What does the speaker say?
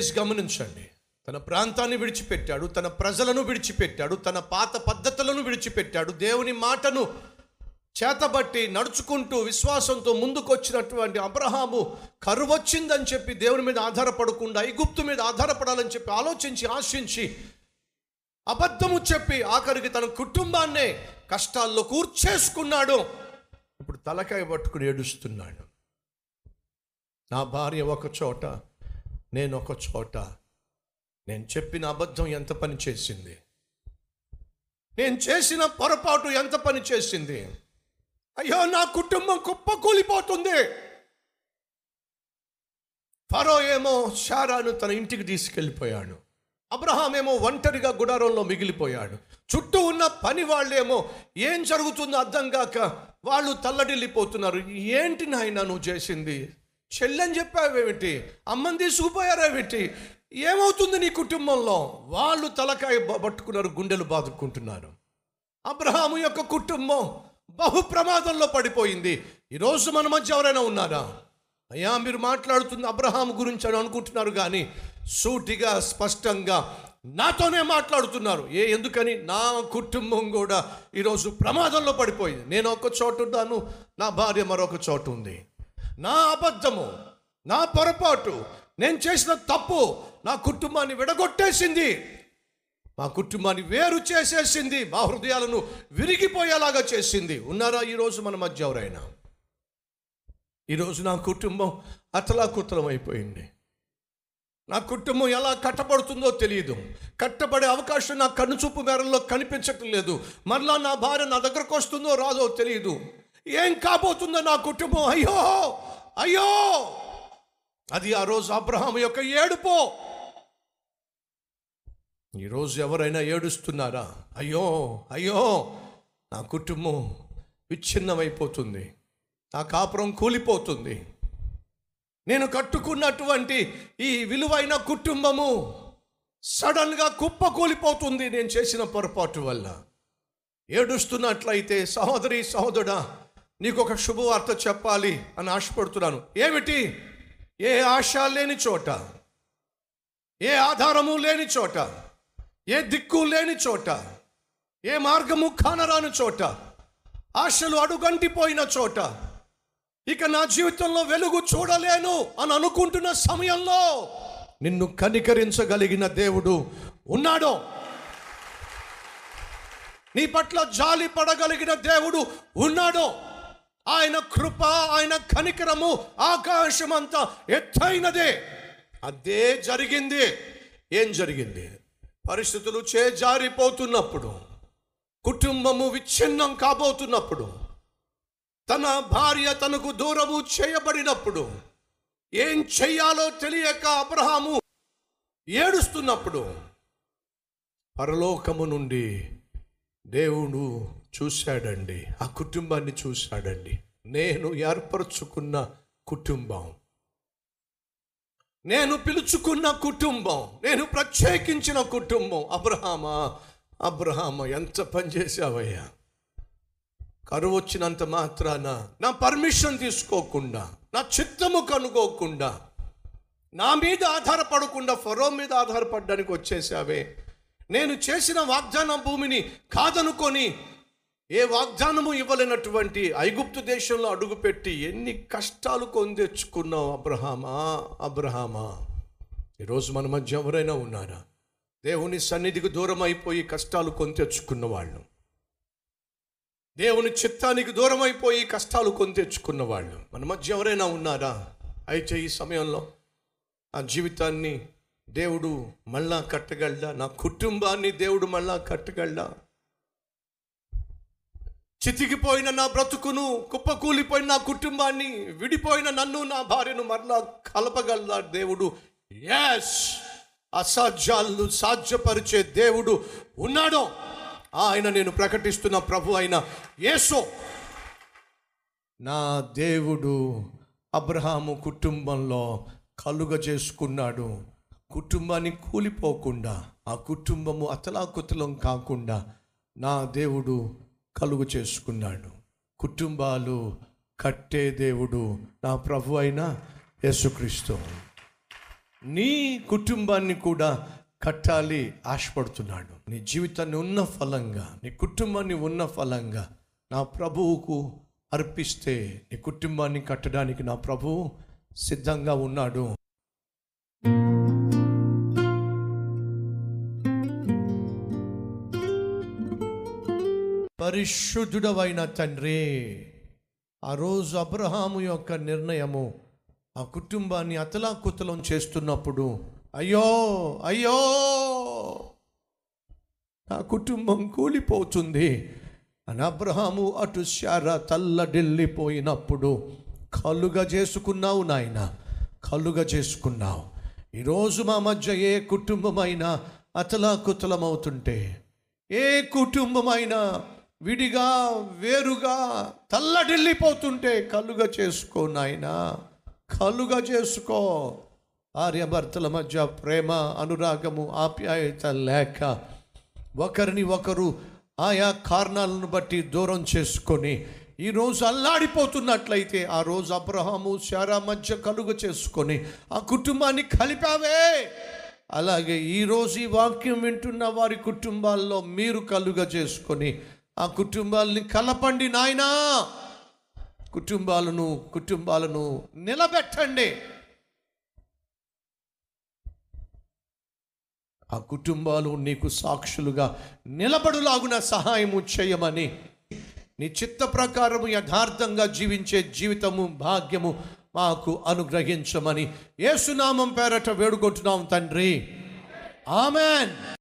దయచేసి గమనించండి. తన ప్రాంతాన్ని విడిచిపెట్టాడు తన ప్రజలను విడిచిపెట్టాడు తన పాత పద్ధతులను విడిచిపెట్టాడు దేవుని మాటను చేతబట్టి నడుచుకుంటూ విశ్వాసంతో ముందుకొచ్చినటువంటి అబ్రహాము కరువు వచ్చిందని చెప్పి దేవుని మీద ఆధారపడకుండా గుప్తు మీద ఆధారపడాలని చెప్పి ఆలోచించి ఆశించి అబద్ధము చెప్పి ఆఖరికి తన కుటుంబాన్నే కష్టాల్లో కూర్చేసుకున్నాడు. ఇప్పుడు తలకాయ పట్టుకుని ఏడుస్తున్నాడు. నా భార్య ఒక చోట నేను ఒక చోట. నేను చెప్పిన అబద్ధం ఎంత పని చేసింది? నేను చేసిన పొరపాటు ఎంత పని చేసింది? అయ్యో నా కుటుంబం కుప్పకూలిపోతుంది. ఫరో ఏమో షారాను తన ఇంటికి తీసుకెళ్ళిపోయాడు. అబ్రహాం ఏమో ఒంటరిగా గుడారంలో మిగిలిపోయాడు. చుట్టూ ఉన్న పని వాళ్ళేమో ఏం జరుగుతుందో అర్థం కాక వాళ్ళు తల్లడిల్లిపోతున్నారు. ఏంటి నాయన నువ్వు చేసింది? చెల్లెని చెప్పావేమిటి? అమ్మని తీసుకుపోయారేమిటి ఏమవుతుంది నీ కుటుంబంలో? వాళ్ళు తలకాయ పట్టుకున్నారు గుండెలు బాదుకుంటున్నారు. అబ్రహాము యొక్క కుటుంబం బహు ప్రమాదంలో పడిపోయింది. ఈరోజు మన మధ్య ఎవరైనా ఉన్నారా? అయ్యా మీరు మాట్లాడుతుంది అబ్రహాం గురించి అని అనుకుంటున్నారు కానీ సూటిగా స్పష్టంగా నాతోనే మాట్లాడుతున్నారు. ఏ ఎందుకని? నా కుటుంబం కూడా ఈరోజు ప్రమాదంలో పడిపోయింది. నేను ఒక చోటు ఉన్నాను నా భార్య మరొక చోటు ఉంది. నా అబద్ధము నా పొరపాటు నేను చేసిన తప్పు నా కుటుంబాన్ని విడగొట్టేసింది. మా కుటుంబాన్ని వేరు చేసేసింది మా హృదయాలను విరిగిపోయేలాగా చేసింది. ఉన్నారా ఈరోజు మన మధ్య ఎవరైనా? ఈరోజు నా కుటుంబం అతలాకుతలం అయిపోయింది. నా కుటుంబం ఎలా కట్టబడుతుందో తెలియదు. కట్టబడే అవకాశం నా కనుచూపు మేరల్లో కనిపించటం లేదు మరలా నా భార్య నా దగ్గరకు వస్తుందో రాదో తెలియదు. ఏం కాబోతుందో నా కుటుంబం? అయ్యో! అయ్యో! అది ఆ రోజు అబ్రహాం యొక్క ఏడుపో. ఈరోజు ఎవరైనా ఏడుస్తున్నారా? అయ్యో! అయ్యో! నా కుటుంబం విచ్ఛిన్నమైపోతుంది. నా కాపురం కూలిపోతుంది. నేను కట్టుకున్నటువంటి ఈ విలువైన కుటుంబము సడన్గా కుప్ప కూలిపోతుంది నేను చేసిన పొరపాటు వల్ల. ఏడుస్తున్నట్లయితే సహోదరి సహోదరుడా నీకు ఒక శుభవార్త చెప్పాలి అని ఆశపడుతున్నాను. ఏమిటి? ఏ ఆశ లేని చోట ఏ ఆధారము లేని చోట ఏ దిక్కు లేని చోట ఏ మార్గము కానరాని చోట ఆశలు అడుగంటిపోయిన చోట ఇక నా జీవితంలో వెలుగు చూడలేను అని అనుకుంటున్న సమయంలో నిన్ను కనికరించగలిగిన దేవుడు ఉన్నాడో. నీ పట్ల జాలి పడగలిగిన దేవుడు ఉన్నాడో. ఆయన కృప ఆయన కనికరము ఆకాశమంతా ఎత్తైనదే. అదే జరిగింది. ఏం జరిగింది? పరిస్థితులు చేజారిపోతున్నప్పుడు కుటుంబము విచ్ఛిన్నం కాబోతున్నప్పుడు తన భార్య తనకు దూరము చేయబడినప్పుడు ఏం చెయ్యాలో తెలియక అబ్రహాము ఏడుస్తున్నప్పుడు పరలోకము నుండి దేవుడు చూశాడండి ఆ కుటుంబాన్ని చూశాడండి. నేను ఏర్పరచుకున్న కుటుంబం. నేను పిలుచుకున్న కుటుంబం. నేను ప్రత్యేకించిన కుటుంబం. అబ్రహామా అబ్రహామ ఎంత పని చేశావయ్యా? కరువు వచ్చినంత మాత్రాన నా పర్మిషన్ తీసుకోకుండా నా చిత్తము కనుకోకుండా నా మీద ఆధారపడకుండా ఫరో మీద ఆధారపడడానికి వచ్చేసావే నేను చేసిన వాగ్దాన భూమిని కాదనుకొని ఏ వాగ్దానము ఇవ్వలేనటువంటి ఐగుప్తు దేశంలో అడుగుపెట్టి ఎన్ని కష్టాలు కొని తెచ్చుకున్నావు అబ్రహామా? అబ్రహామా? ఈరోజు మన మధ్య ఎవరైనా ఉన్నారా? దేవుని సన్నిధికి దూరం అయిపోయి కష్టాలు కొని తెచ్చుకున్న వాళ్ళు. దేవుని చిత్తానికి దూరం అయిపోయి కష్టాలు కొని తెచ్చుకున్న వాళ్ళు. మన మధ్య ఎవరైనా ఉన్నారా? అయితే ఈ సమయంలో ఆ జీవితాన్ని దేవుడు మళ్ళా కట్టగలడా? నా కుటుంబాన్ని దేవుడు మళ్ళా కట్టగలడా? చితికిపోయిన నా బ్రతుకును కుప్పకూలిపోయిన నా కుటుంబాన్ని విడిపోయిన నన్ను నా భార్యను మరలా కలపగలడా దేవుడు? ఎస్ అసాధ్యాలను సాధ్యపరిచే దేవుడు ఉన్నాడో. ఆయన నేను ప్రకటిస్తున్న ప్రభు అయిన యేసో. నా దేవుడు అబ్రహాము కుటుంబంలో కలుగ చేసుకున్నాడు కుటుంబాన్ని కూలిపోకుండా ఆ కుటుంబము అతలాకుతలం కాకుండా నా దేవుడు కలుగు చేసుకున్నాడు. కుటుంబాలు కట్టే దేవుడు నా ప్రభు అయిన యేసుక్రీస్తు. నీ కుటుంబాన్ని కూడా కట్టాలి ఆశపడుతున్నాడు. నీ జీవితాన్ని ఉన్న ఫలంగా నీ కుటుంబాన్ని ఉన్న ఫలంగా నా ప్రభువుకు అర్పిస్తే నీ కుటుంబాన్ని కట్టడానికి నా ప్రభువు సిద్ధంగా ఉన్నాడు. పరిశుద్ధుడవైన తండ్రి. ఆ రోజు అబ్రహాము యొక్క నిర్ణయము ఆ కుటుంబాన్ని అతలాకుతలం చేస్తున్నప్పుడు అయ్యో అయ్యో నా కుటుంబం కూలిపోతుంది అని అబ్రహాము అటు శార తల్లడిల్లిపోయినప్పుడు కలుగా చేసుకున్నావు నాయన కలుగా చేసుకున్నావు. ఈరోజు మా మధ్య ఏ కుటుంబమైనా అతలాకుతలమవుతుంటే ఏ కుటుంబమైనా విడిగా వేరుగా తల్లడిల్లిపోతుంటే కలుగా చేసుకో నాయనా కలుగా చేసుకో. భార్యాభర్తల మధ్య ప్రేమ అనురాగము ఆప్యాయత లేక ఒకరిని ఒకరు ఆయా కారణాలను బట్టి దూరం చేసుకొని ఈరోజు అల్లాడిపోతున్నట్లయితే ఆ రోజు అబ్రహాము శారా మధ్య కలుగ చేసుకొని ఆ కుటుంబాన్ని కలిపావే. అలాగే ఈరోజు ఈ వాక్యం వింటున్న వారి కుటుంబాల్లో మీరు కలుగ చేసుకొని ఆ కుటుంబాలని కలపండి నాయనా. కుటుంబాలను కుటుంబాలను నిలబెట్టండి. ఆ కుటుంబాలు నీకు సాక్షులుగా నిలబడులాగున సహాయము చేయమని నీ చిత్త ప్రకారము యథార్థంగా జీవించే జీవితము భాగ్యము మాకు అనుగ్రహించమని ఏసునామం పేరట వేడుకుంటున్నాం తండ్రి. ఆమెన్.